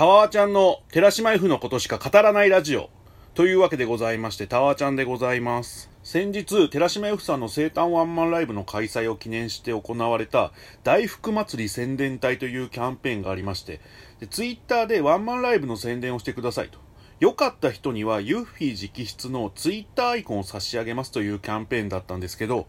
タワーちゃんの寺島 F のことしか語らないラジオというわけでございまして、タワーちゃんでございます。先日、寺島 F さんの生誕ワンマンライブの開催を記念して行われた大福祭り宣伝隊というキャンペーンがありまして、ツイッターでワンマンライブの宣伝をしてくださいと。良かった人にはユッフィー直筆のツイッターアイコンを差し上げますというキャンペーンだったんですけど、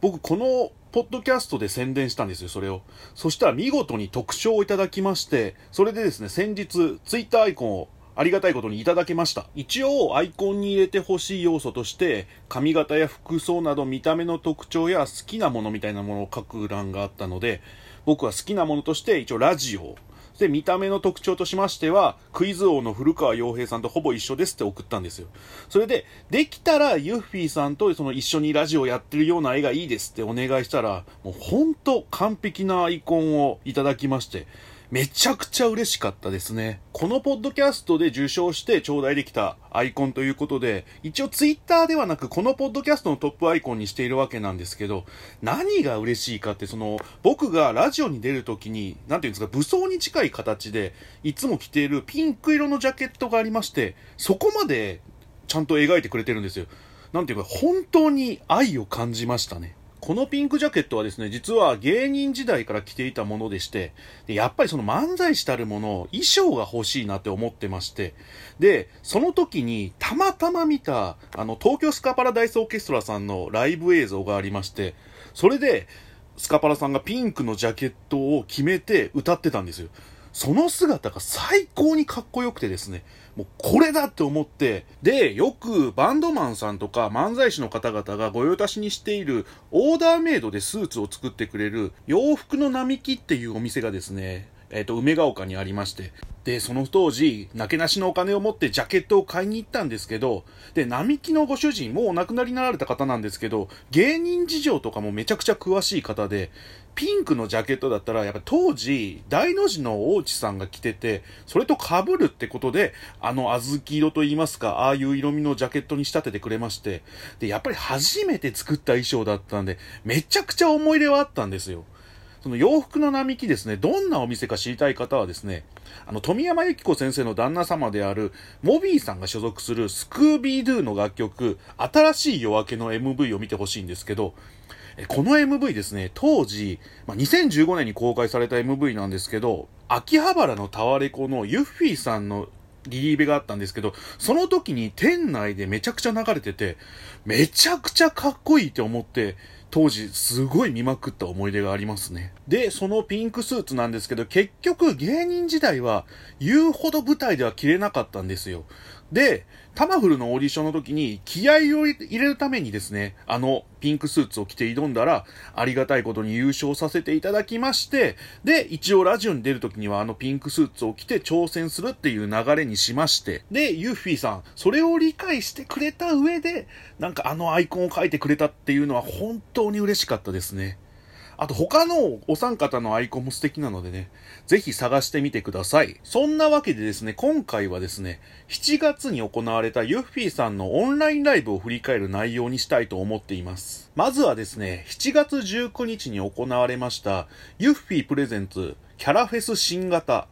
僕このポッドキャストで宣伝したんですよ、それを。そしたら見事に特賞をいただきまして、それでですね、先日ツイッターアイコンをありがたいことにいただけました。一応アイコンに入れてほしい要素として、髪型や服装など見た目の特徴や好きなものみたいなものを書く欄があったので、僕は好きなものとして一応ラジオで、見た目の特徴としましては、クイズ王の古川洋平さんとほぼ一緒ですって送ったんですよ。それで、できたらユッフィーさんとその一緒にラジオやってるような絵がいいですってお願いしたら、もうほんと完璧なアイコンをいただきまして、めちゃくちゃ嬉しかったですね。このポッドキャストで受賞して頂戴できたアイコンということで、一応ツイッターではなくこのポッドキャストのトップアイコンにしているわけなんですけど、何が嬉しいかって、その、僕がラジオに出るときに、なんていうんですか、武装に近い形で、いつも着ているピンク色のジャケットがありまして、そこまでちゃんと描いてくれてるんですよ。なんていうか、本当に愛を感じましたね。このピンクジャケットはですね、実は芸人時代から着ていたものでして、でやっぱりその漫才師たるもの、衣装が欲しいなって思ってまして、で、その時にたまたま見た、あの、東京スカパラダイスオーケストラさんのライブ映像がありまして、それで、スカパラさんがピンクのジャケットを決めて歌ってたんですよ。その姿が最高にかっこよくてですね、もうこれだって思って、で、よくバンドマンさんとか漫才師の方々が御用達にしているオーダーメイドでスーツを作ってくれる洋服の並木っていうお店がですね、えっ、と、梅ヶ丘にありまして、で、その当時、なけなしのお金を持ってジャケットを買いに行ったんですけど、で、並木のご主人、もうお亡くなりになられた方なんですけど、芸人事情とかもめちゃくちゃ詳しい方で、ピンクのジャケットだったら、やっぱ当時、大の字の大地さんが着てて、それと被るってことで、あの小豆色と言いますか、ああいう色味のジャケットに仕立ててくれまして、で、やっぱり初めて作った衣装だったんで、めちゃくちゃ思い入れはあったんですよ。その洋服の並木ですね、どんなお店か知りたい方はですね、あの、富山由紀子先生の旦那様である、モビーさんが所属するスクービードゥの楽曲、新しい夜明けの MV を見てほしいんですけど、えこの MV ですね、当時、まあ、2015年に公開された MV なんですけど、秋葉原のタワレコのユッフィーさんのリリーベがあったんですけど、その時に店内でめちゃくちゃ流れてて、めちゃくちゃかっこいいって思って、当時すごい見まくった思い出がありますね。で、そのピンクスーツなんですけど、結局芸人時代は言うほど舞台では着れなかったんですよ。で、タマフルのオーディションの時に気合を入れるためにですね、あのピンクスーツを着て挑んだら、ありがたいことに優勝させていただきまして、で、一応ラジオに出る時にはあのピンクスーツを着て挑戦するっていう流れにしまして、で、ユッフィーさん、それを理解してくれた上で、なんかあのアイコンを書いてくれたっていうのは本当に嬉しかったですね。あと他のお三方のアイコンも素敵なのでね、ぜひ探してみてください。そんなわけでですね、今回はですね、7月に行われたユッフィーさんのオンラインライブを振り返る内容にしたいと思っています。まずはですね、7月19日に行われました、ユッフィープレゼンツキャラフェス新型。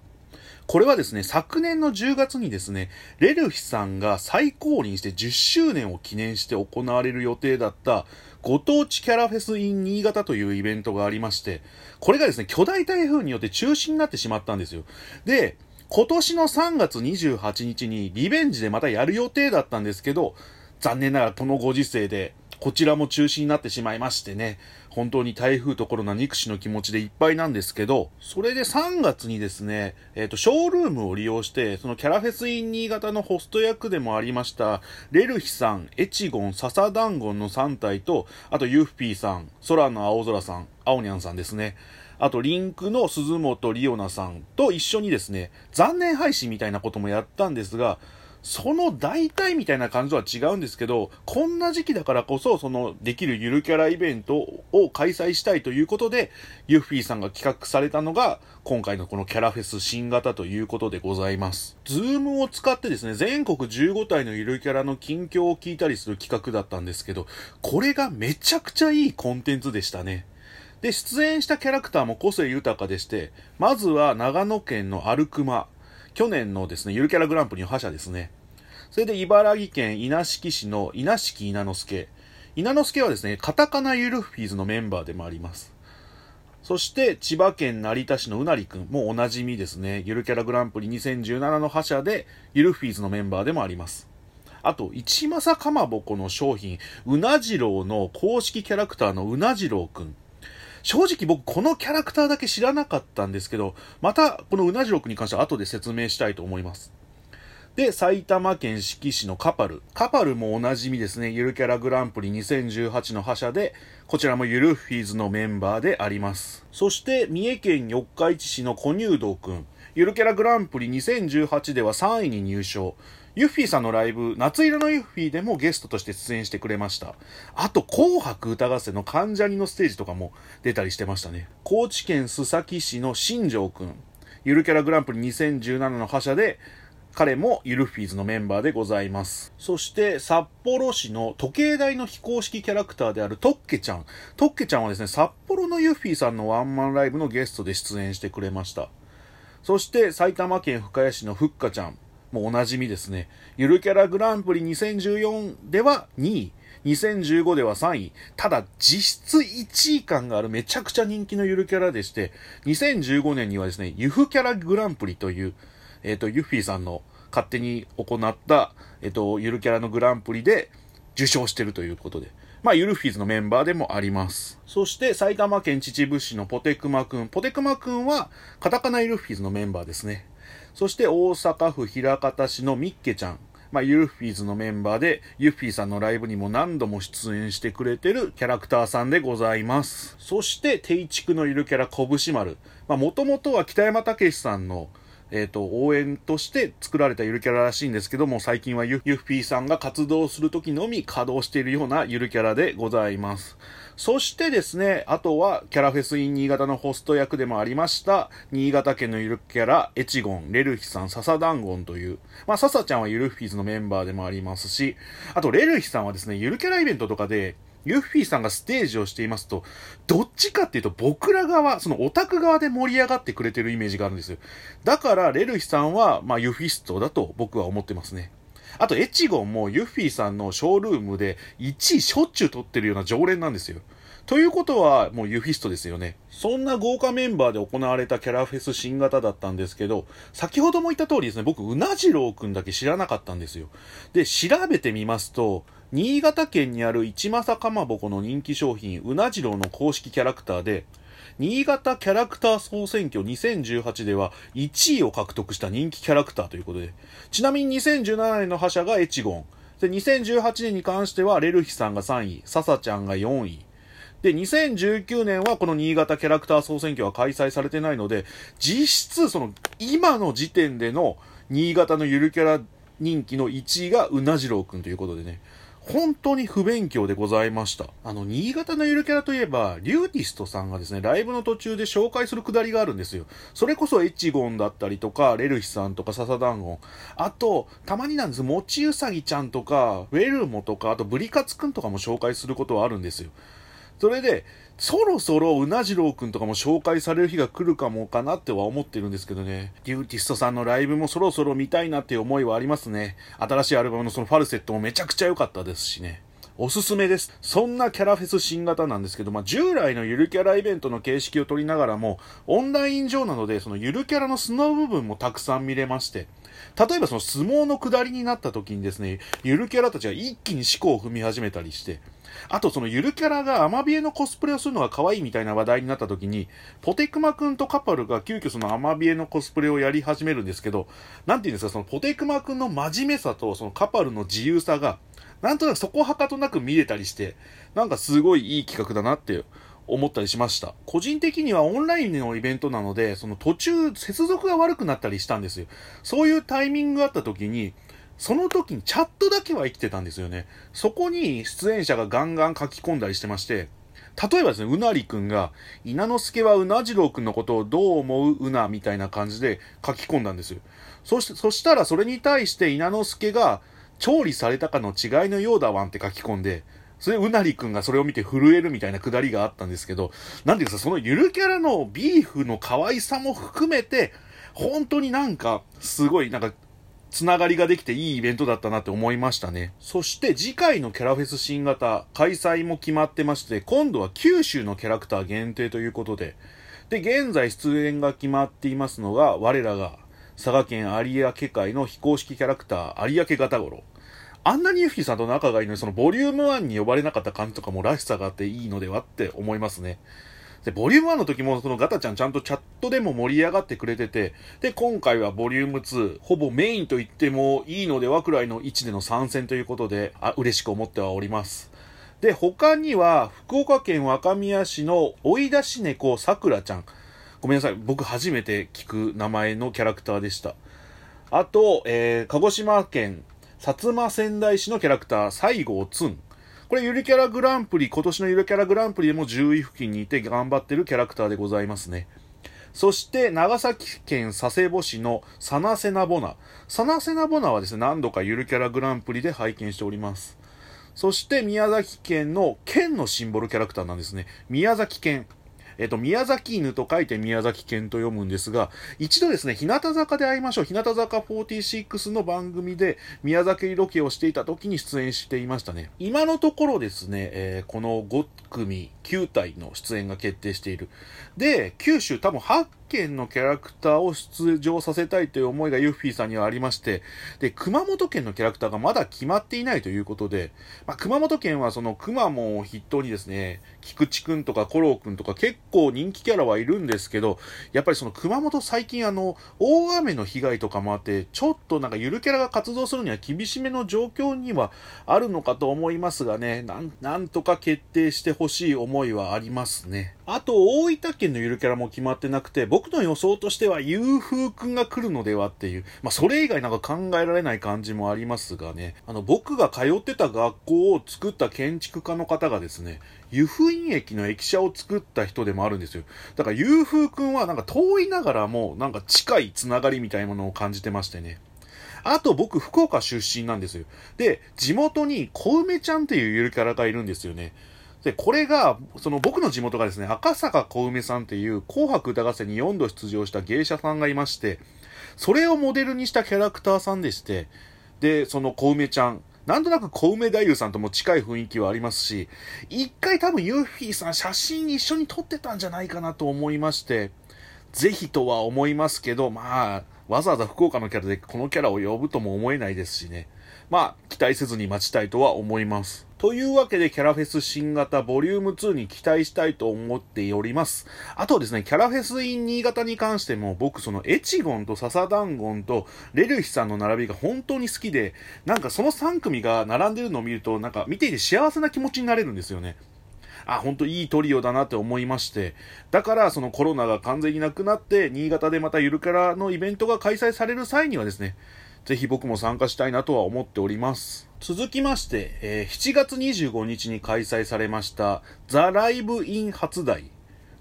これはですね、昨年の10月にですね、レルフィさんが再降臨して10周年を記念して行われる予定だった、ご当地キャラフェス in 新潟というイベントがありまして、これがですね、巨大台風によって中止になってしまったんですよ。で、今年の3月28日にリベンジでまたやる予定だったんですけど、残念ながらこのご時世で、こちらも中止になってしまいましてね、本当に台風とコロナ憎しの気持ちでいっぱいなんですけど、それで3月にですね、えっ、と、ショールームを利用して、そのキャラフェスイン新潟のホスト役でもありました、レルヒさん、エチゴン、笹団子の3体と、あとユッフィーさん、空の青空さん、青ニャンさんですね。あと、リンクの鈴本リオナさんと一緒にですね、残念配信みたいなこともやったんですが、その大体みたいな感じとは違うんですけど、こんな時期だからこそ、そのできるゆるキャライベントを開催したいということで、ユッフィーさんが企画されたのが、今回のこのキャラフェス新潟ということでございます。ズームを使ってですね、全国15体のゆるキャラの近況を聞いたりする企画だったんですけど、これがめちゃくちゃいいコンテンツでしたね。で、出演したキャラクターも個性豊かでして、まずは長野県のアルクマ。去年のですね、ゆるキャラグランプリの覇者ですね。それで茨城県稲敷市の稲敷稲之助。稲之助はですね、カタカナゆるフィーズのメンバーでもあります。そして、千葉県成田市のうなりくんもうおなじみですね。ゆるキャラグランプリ2017の覇者で、ゆるフィーズのメンバーでもあります。あと、一政かまぼこの商品、うなじろうの公式キャラクターのうなじろうくん。正直僕このキャラクターだけ知らなかったんですけど、またこのうなじろうくんに関しては後で説明したいと思います。で、埼玉県志木市のカパル。カパルもおなじみですね。ゆるキャラグランプリ2018の覇者で、こちらもゆるフィーズのメンバーであります。そして、三重県四日市市の小乳道くん。ゆるキャラグランプリ2018では3位に入賞。ユッフィーさんのライブ、夏色のユッフィーでもゲストとして出演してくれました。あと、紅白歌合戦の関ジャニのステージとかも出たりしてましたね。高知県須崎市の新庄くん。ゆるキャラグランプリ2017の覇者で、彼もゆるフィーズのメンバーでございます。そして、札幌市の時計台の非公式キャラクターであるトッケちゃん。トッケちゃんはですね、札幌のユッフィーさんのワンマンライブのゲストで出演してくれました。そして、埼玉県深谷市のふっかちゃん。もうおなじみですね。ゆるキャラグランプリ2014では2位。2015では3位。ただ、実質1位感があるめちゃくちゃ人気のゆるキャラでして、2015年にはですね、ユフキャラグランプリという、えっ、ー、と、ユッフィーさんの勝手に行った、えっ、ー、と、ゆるキャラのグランプリで受賞してるということで。まあ、ゆるフィーズのメンバーでもあります。そして、埼玉県秩父市のポテクマくん。ポテクマくんは、カタカナゆるフィーズのメンバーですね。そして、大阪府枚方市のミッケちゃん。まあ、ユルフィーズのメンバーで、ユッフィーさんのライブにも何度も出演してくれてるキャラクターさんでございます。そして、定畜のゆるキャラ、こぶし丸。まあ、もともとは北山武さんのえっ、ー、と、応援として作られたゆるキャラらしいんですけども、最近はユユッフィーさんが活動する時のみ稼働しているようなゆるキャラでございます。そしてですね、あとは、キャラフェス in 新潟のホスト役でもありました、新潟県のゆるキャラ、エチゴン、レルヒさん、笹団子という、まあ、笹ちゃんはゆるフィーズのメンバーでもありますし、あと、レルヒさんはですね、ゆるキャライベントとかで、ユッフィーさんがステージをしていますと、どっちかっていうと僕ら側、そのオタク側で盛り上がってくれてるイメージがあるんですよ。だから、レルヒさんは、まあ、ユフィストだと僕は思ってますね。あと、エチゴンもユッフィーさんのショールームで1位しょっちゅう取ってるような常連なんですよ。ということは、もうユフィストですよね。そんな豪華メンバーで行われたキャラフェス新型だったんですけど、先ほども言った通りですね、僕、うなじろうくんだけ知らなかったんですよ。で、調べてみますと、新潟県にある一政かまぼこの人気商品、うなじろうの公式キャラクターで、新潟キャラクター総選挙2018では1位を獲得した人気キャラクターということで、ちなみに2017年の覇者がエチゴン、で2018年に関してはレルヒさんが3位、ササちゃんが4位、で、2019年はこの新潟キャラクター総選挙は開催されてないので、実質その今の時点での新潟のゆるキャラ人気の1位がうなじろうくんということでね、本当に不勉強でございました。あの、新潟のゆるキャラといえば、リューティストさんがですね、ライブの途中で紹介するくだりがあるんですよ。それこそエチゴンだったりとか、レルヒさんとか笹団子。あと、たまになんです、もちうさぎちゃんとか、ウェルモとか、あとブリカツくんとかも紹介することはあるんですよ。それで、そろそろうなじろうくんとかも紹介される日が来るかもかなっては思ってるんですけどね。デューティストさんのライブもそろそろ見たいなっていう思いはありますね。新しいアルバムのそのファルセットもめちゃくちゃ良かったですしね。おすすめです。そんなキャラフェス新型なんですけど、まあ、従来のゆるキャライベントの形式を取りながらも、オンライン上なので、そのゆるキャラの素の部分もたくさん見れまして、例えばその相撲の下りになった時にですね、ゆるキャラたちが一気に思考を踏み始めたりして、あとそのゆるキャラがアマビエのコスプレをするのが可愛いみたいな話題になった時に、ポテクマくんとカパルが急遽そのアマビエのコスプレをやり始めるんですけど、なんて言うんですか、そのポテクマくんの真面目さとそのカパルの自由さが、なんとなくそこはかとなく見れたりして、なんかすごいいい企画だなって思ったりしました。個人的にはオンラインのイベントなので、その途中接続が悪くなったりしたんですよ。そういうタイミングがあった時に、その時にチャットだけは生きてたんですよね。そこに出演者がガンガン書き込んだりしてまして、例えばですね、うなりくんが、稲之助はうなじろうくんのことをどう思ううなみたいな感じで書き込んだんですよ。そし、そしたらそれに対して稲之助が、調理されたかの違いのようだわんって書き込んで、それ、うなりくんがそれを見て震えるみたいなくだりがあったんですけど、なんていうかそのゆるキャラのビーフの可愛さも含めて、本当になんか、すごい、なんか、つながりができていいイベントだったなって思いましたね。そして次回のキャラフェス新型開催も決まってまして、今度は九州のキャラクター限定ということで、で、現在出演が決まっていますのが、我らが佐賀県有明海の非公式キャラクター有明型頃。あんなにユフィさんと仲がいいのに、そのボリューム1に呼ばれなかった感じとかもらしさがあっていいのではって思いますね。で、ボリューム1の時もそのガタちゃんちゃんとチャットでも盛り上がってくれてて、で、今回はボリューム2、ほぼメインと言ってもいいのではくらいの位置での参戦ということで、あ、嬉しく思ってはおります。で、他には、福岡県若宮市の追い出し猫さくらちゃん。ごめんなさい。僕初めて聞く名前のキャラクターでした。あと、えー、鹿児島県薩摩仙台市のキャラクター、西郷つん。これゆるキャラグランプリ、今年のゆるキャラグランプリでも10位付近にいて頑張ってるキャラクターでございますね。そして、長崎県佐世保市のサナセナボナ。サナセナボナはですね、何度かゆるキャラグランプリで拝見しております。そして、宮崎県の県のシンボルキャラクターなんですね。宮崎県。えっと、宮崎犬と書いて宮崎犬と読むんですが、一度ですね、日向坂で会いましょう。日向坂46の番組で宮崎ロケをしていた時に出演していましたね。今のところですね、えー、この5組9体の出演が決定している。で、九州多分8県のキャラクターを出場させたいという思いがユッフィーさんにはありまして、で、熊本県のキャラクターがまだ決まっていないということで、まあ、熊本県はその熊も筆頭にですね、菊池くんとかコローくんとか結構人気キャラはいるんですけど、やっぱりその熊本最近あの、大雨の被害とかもあって、ちょっとなんかゆるキャラが活動するには厳しめの状況にはあるのかと思いますがね、なん、なんとか決定してほしい思い思いはありますね。あと、大分県のゆるキャラも決まってなくて、僕の予想としてはゆう、風くんが来るのではっていう、まあ、それ以外なんか考えられない感じもありますがね、あの、僕が通ってた学校を作った建築家の方がですね、湯布院駅の駅舎を作った人でもあるんですよ。だから、ゆう風くんはなんか遠いながらも、なんか近いつながりみたいなものを感じてましてね。あと僕、福岡出身なんですよ。で、地元に小梅ちゃんっていうゆるキャラがいるんですよね。で、これが、その僕の地元がですね、赤坂小梅さんっていう紅白歌合戦に4度出場した芸者さんがいまして、それをモデルにしたキャラクターさんでして、で、その小梅ちゃん、なんとなく小梅太夫さんとも近い雰囲気はありますし、一回多分ユーフィーさん写真一緒に撮ってたんじゃないかなと思いまして、ぜひとは思いますけど、まあ、わざわざ福岡のキャラでこのキャラを呼ぶとも思えないですしね。まあ、期待せずに待ちたいとは思います。というわけで、キャラフェス新型ボリューム2に期待したいと思っております。あとですね、キャラフェス in 新潟に関しても、僕そのエチゴンと笹団子とレルヒさんの並びが本当に好きで、なんかその3組が並んでるのを見ると、なんか見ていて幸せな気持ちになれるんですよね。あ、本当いいトリオだなって思いまして、だからそのコロナが完全になくなって、新潟でまたゆるキャラのイベントが開催される際にはですね、ぜひ僕も参加したいなとは思っております。続きまして、えー、7月25日に開催されました、ザ・ライブ・イン・初台。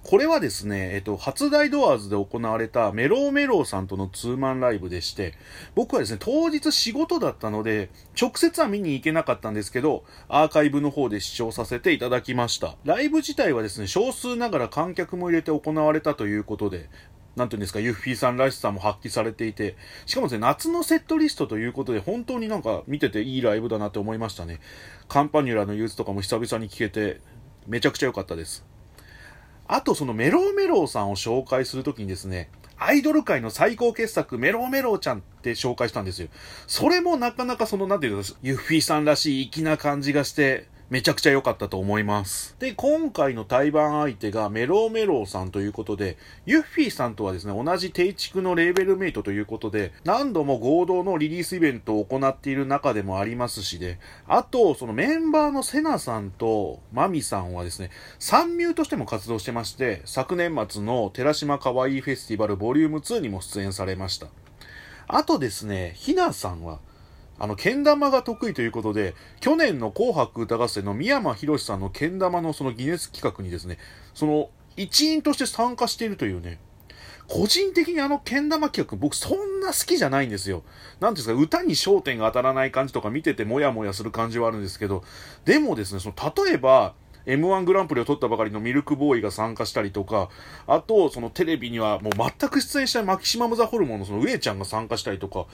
これはですね、えっと、初台ドアーズで行われたメローメローさんとのツーマンライブでして、僕はですね、当日仕事だったので、直接は見に行けなかったんですけど、アーカイブの方で視聴させていただきました。ライブ自体はですね、少数ながら観客も入れて行われたということで、なんていうんですか、ユッフィーさんらしさも発揮されていて、しかもですね、夏のセットリストということで、本当になんか見てていいライブだなって思いましたね。カンパニュラのユースとかも久々に聞けて、めちゃくちゃ良かったです。あと、そのメローメローさんを紹介するときにですね、アイドル界の最高傑作、メローメローちゃんって紹介したんですよ。それもなかなかその、なんていうの、ユッフィーさんらしい粋な感じがして、めちゃくちゃ良かったと思います。で、今回の対バン相手がメローメローさんということで、ユッフィーさんとはですね、同じ定畜のレーベルメイトということで、何度も合同のリリースイベントを行っている中でもありますしで、あと、そのメンバーのセナさんとマミさんはですね、三ミューとしても活動してまして、昨年末の寺島かわいいフェスティバルボリューム2にも出演されました。あとですね、ひなさんは、あの、けん玉が得意ということで、去年の紅白歌合戦の三山博さんのけん玉のそのギネス企画にですね、その一員として参加しているというね、個人的にあのけん玉企画僕そんな好きじゃないんですよ。なんですか、歌に焦点が当たらない感じとか見ててもやもやする感じはあるんですけど、でもですね、その例えば、M1 グランプリを取ったばかりのミルクボーイが参加したりとか、あと、そのテレビにはもう全く出演したマキシマムザホルモンのその上ちゃんが参加したりとか、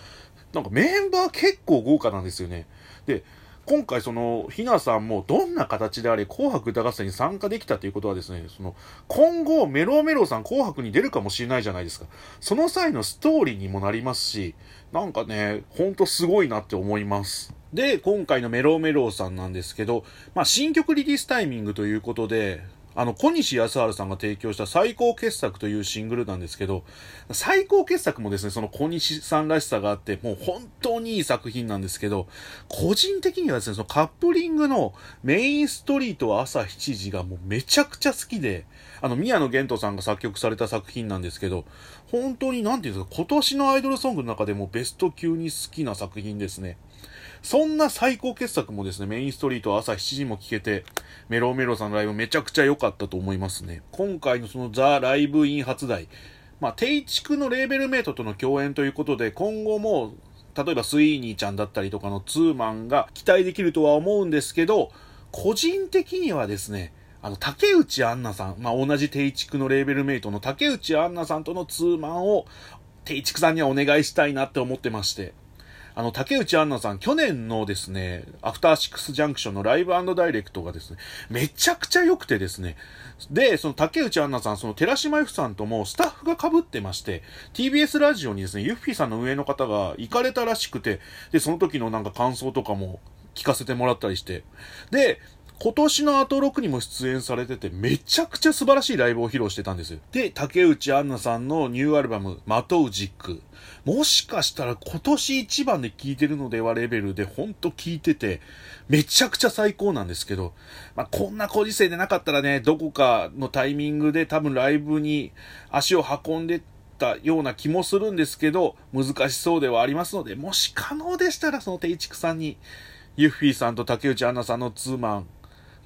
なんかメンバー結構豪華なんですよね。で、今回その、ひなさんもどんな形であれ紅白歌合戦に参加できたということはですね、その、今後メロメロさん紅白に出るかもしれないじゃないですか。その際のストーリーにもなりますし、なんかね、ほんとすごいなって思います。で、今回のメロメロさんなんですけど、まあ、新曲リリースタイミングということで、あの、小西康晴さんが提供した最高傑作というシングルなんですけど、最高傑作もですね、その小西さんらしさがあって、もう本当にいい作品なんですけど、個人的にはですね、そのカップリングのメインストリートは朝7時がもうめちゃくちゃ好きで、あの、宮野玄斗さんが作曲された作品なんですけど、本当になんていうんですか、今年のアイドルソングの中でもベスト級に好きな作品ですね。そんな最高傑作もですね、メインストリート朝7時も聴けて、メロメロさんのライブめちゃくちゃ良かったと思いますね。今回のそのザ・ライブイン初台、まあ、定畜のレーベルメイトとの共演ということで、今後も、例えばスイーニーちゃんだったりとかのツーマンが期待できるとは思うんですけど、個人的にはですね、あの、竹内杏奈さん、まあ、同じ定畜のレーベルメイトの竹内杏奈さんとのツーマンを、定畜さんにはお願いしたいなって思ってまして。あの、竹内杏奈さん、去年のですね、アフターシックスジャンクションのライブダイレクトがですね、めちゃくちゃ良くてですね、で、その竹内杏奈さん、その寺島由布さんともスタッフが被ってまして、TBS ラジオにですね、ユッフィさんの上の方が行かれたらしくて、で、その時のなんか感想とかも聞かせてもらったりして、で、今年のアトロクにも出演されてて、めちゃくちゃ素晴らしいライブを披露してたんですよ。で、竹内杏奈さんのニューアルバム、まとうジック。もしかしたら今年一番で聴いてるのではレベルでほんと聴いてて、めちゃくちゃ最高なんですけど、まあ、こんなご時世でなかったらね、どこかのタイミングで多分ライブに足を運んでたような気もするんですけど、難しそうではありますので、もし可能でしたらその定畜さんに、ユッフィーさんと竹内杏奈さんのツーマン、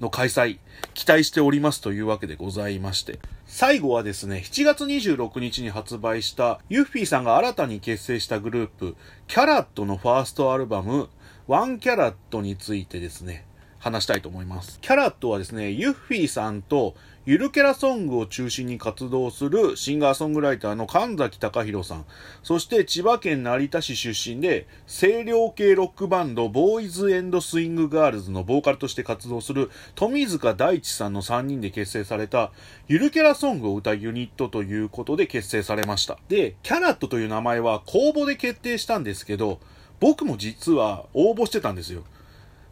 の開催、期待しておりますというわけでございまして。最後はですね、7月26日に発売したユッフィーさんが新たに結成したグループ、キャラットのファーストアルバム、ワンキャラットについてですね、話したいと思います。キャラットはですね、ユッフィーさんとゆるキャラソングを中心に活動するシンガーソングライターの神崎隆弘さん、そして千葉県成田市出身で、清涼系ロックバンド、ボーイズスイングガールズのボーカルとして活動する富塚大地さんの3人で結成された、ゆるキャラソングを歌うユニットということで結成されました。で、キャラットという名前は公募で決定したんですけど、僕も実は応募してたんですよ。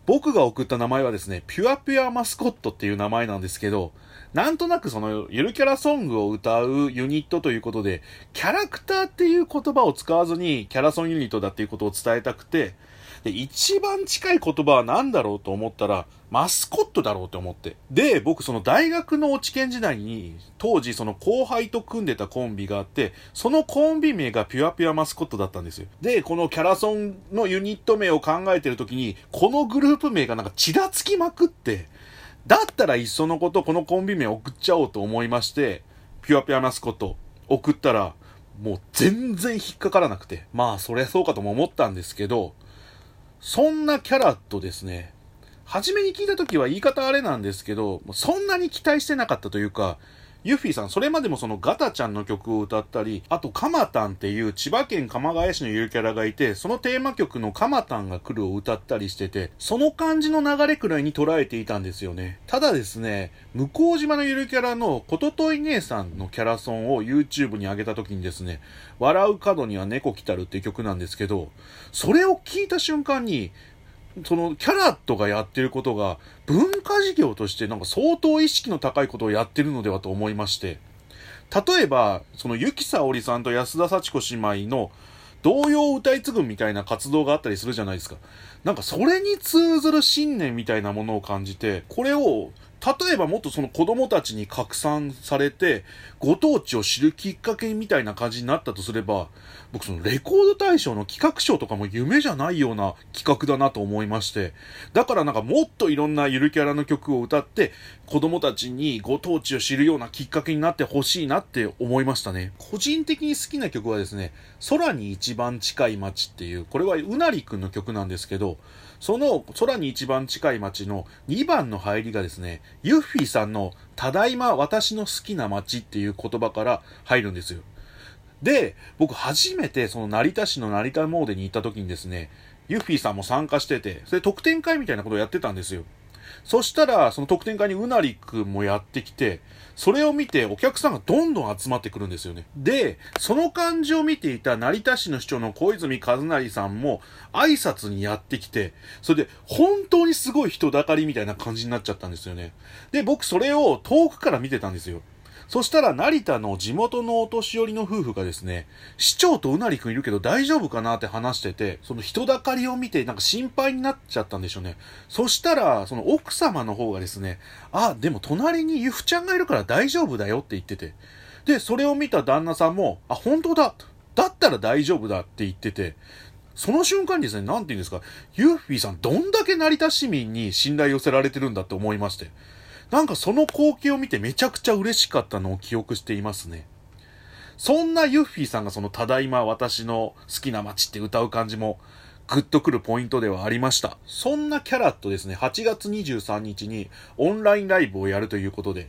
僕が送った名前はですね、ピュアピュアマスコットっていう名前なんですけど、なんとなくそのゆるキャラソングを歌うユニットということで、キャラクターっていう言葉を使わずにキャラソンユニットだっていうことを伝えたくて、で、一番近い言葉は何だろうと思ったら、マスコットだろうと思って。で、僕その大学の落研時代に、当時その後輩と組んでたコンビがあって、そのコンビ名がピュアピュアマスコットだったんですよ。で、このキャラソンのユニット名を考えてる時に、このグループ名がなんかちらつきまくって、だったらいっそのことこのコンビ名送っちゃおうと思いまして、ピュアピュアマスコット送ったら、もう全然引っかからなくて。まあ、そりゃそうかとも思ったんですけど、そんなキャラとですね、初めに聞いた時は言い方あれなんですけど、そんなに期待してなかったというか、ユッフィーさん、それまでもそのガタちゃんの曲を歌ったり、あとカマタンっていう千葉県鎌ヶ谷市のゆるキャラがいて、そのテーマ曲のカマタンが来るを歌ったりしてて、その感じの流れくらいに捉えていたんですよね。ただですね、向島のゆるキャラのこととい姉さんのキャラソンを YouTube に上げた時にですね、笑う角には猫来たるっていう曲なんですけど、それを聞いた瞬間に、そのキャラットがやってることが文化事業としてなんか相当意識の高いことをやってるのではと思いまして、例えば、そのゆきさおりさんと安田幸子姉妹の童謡を歌い継ぐみたいな活動があったりするじゃないですか。なんかそれに通ずる信念みたいなものを感じて、これを例えばもっとその子供たちに拡散されて、ご当地を知るきっかけみたいな感じになったとすれば、僕そのレコード大賞の企画賞とかも夢じゃないような企画だなと思いまして、だからなんかもっといろんなゆるキャラの曲を歌って、子供たちにご当地を知るようなきっかけになってほしいなって思いましたね。個人的に好きな曲はですね、空に一番近い街っていう、これはうなりくんの曲なんですけど、その空に一番近い街の2番の入りがですね、ユッフィーさんの、ただいま私の好きな街っていう言葉から入るんですよ。で、僕初めてその成田市の成田詣に行った時にですね、ユッフィーさんも参加してて、それ特典会みたいなことをやってたんですよ。そしたら、その特典会にうなりくんもやってきて、それを見てお客さんがどんどん集まってくるんですよね。で、その感じを見ていた成田市の市長の小泉和成さんも挨拶にやってきて、それで本当にすごい人だかりみたいな感じになっちゃったんですよね。で、僕それを遠くから見てたんですよ。そしたら成田の地元のお年寄りの夫婦がですね、市長とうなりくんいるけど大丈夫かなって話してて、その人だかりを見てなんか心配になっちゃったんでしょうね。そしたら、その奥様の方がですね、あ、でも隣にゆふちゃんがいるから大丈夫だよって言ってて。で、それを見た旦那さんも、あ、本当だだったら大丈夫だって言ってて、その瞬間にですね、なんて言うんですか、ユーフィーさんどんだけ成田市民に信頼寄せられてるんだって思いまして。なんかその光景を見てめちゃくちゃ嬉しかったのを記憶していますね。そんなユッフィーさんがそのただいま私の好きな街って歌う感じもグッとくるポイントではありました。そんなキャラとですね、8月23日にオンラインライブをやるということで、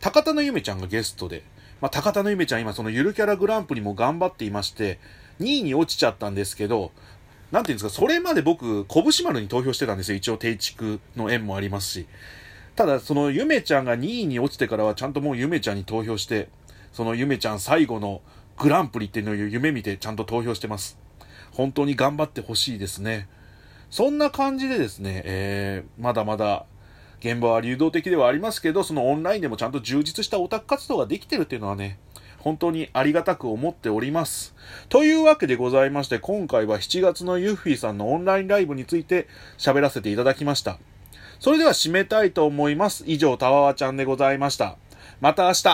高田のゆめちゃんがゲストで、まあ、高田のゆめちゃん今そのゆるキャラグランプリも頑張っていまして、2位に落ちちゃったんですけど、なんていうんですか、それまで僕、拳丸に投票してたんですよ。一応定畜の縁もありますし。ただ、そのゆめちゃんが2位に落ちてからはちゃんともうゆめちゃんに投票して、そのゆめちゃん最後のグランプリっていうのを夢見てちゃんと投票してます。本当に頑張ってほしいですね。そんな感じでですね、えー、まだまだ現場は流動的ではありますけど、そのオンラインでもちゃんと充実したオタク活動ができてるっていうのはね、本当にありがたく思っております。というわけでございまして、今回は7月のユッフィーさんのオンラインライブについて喋らせていただきました。それでは締めたいと思います。以上、たわわちゃんでございました。また明日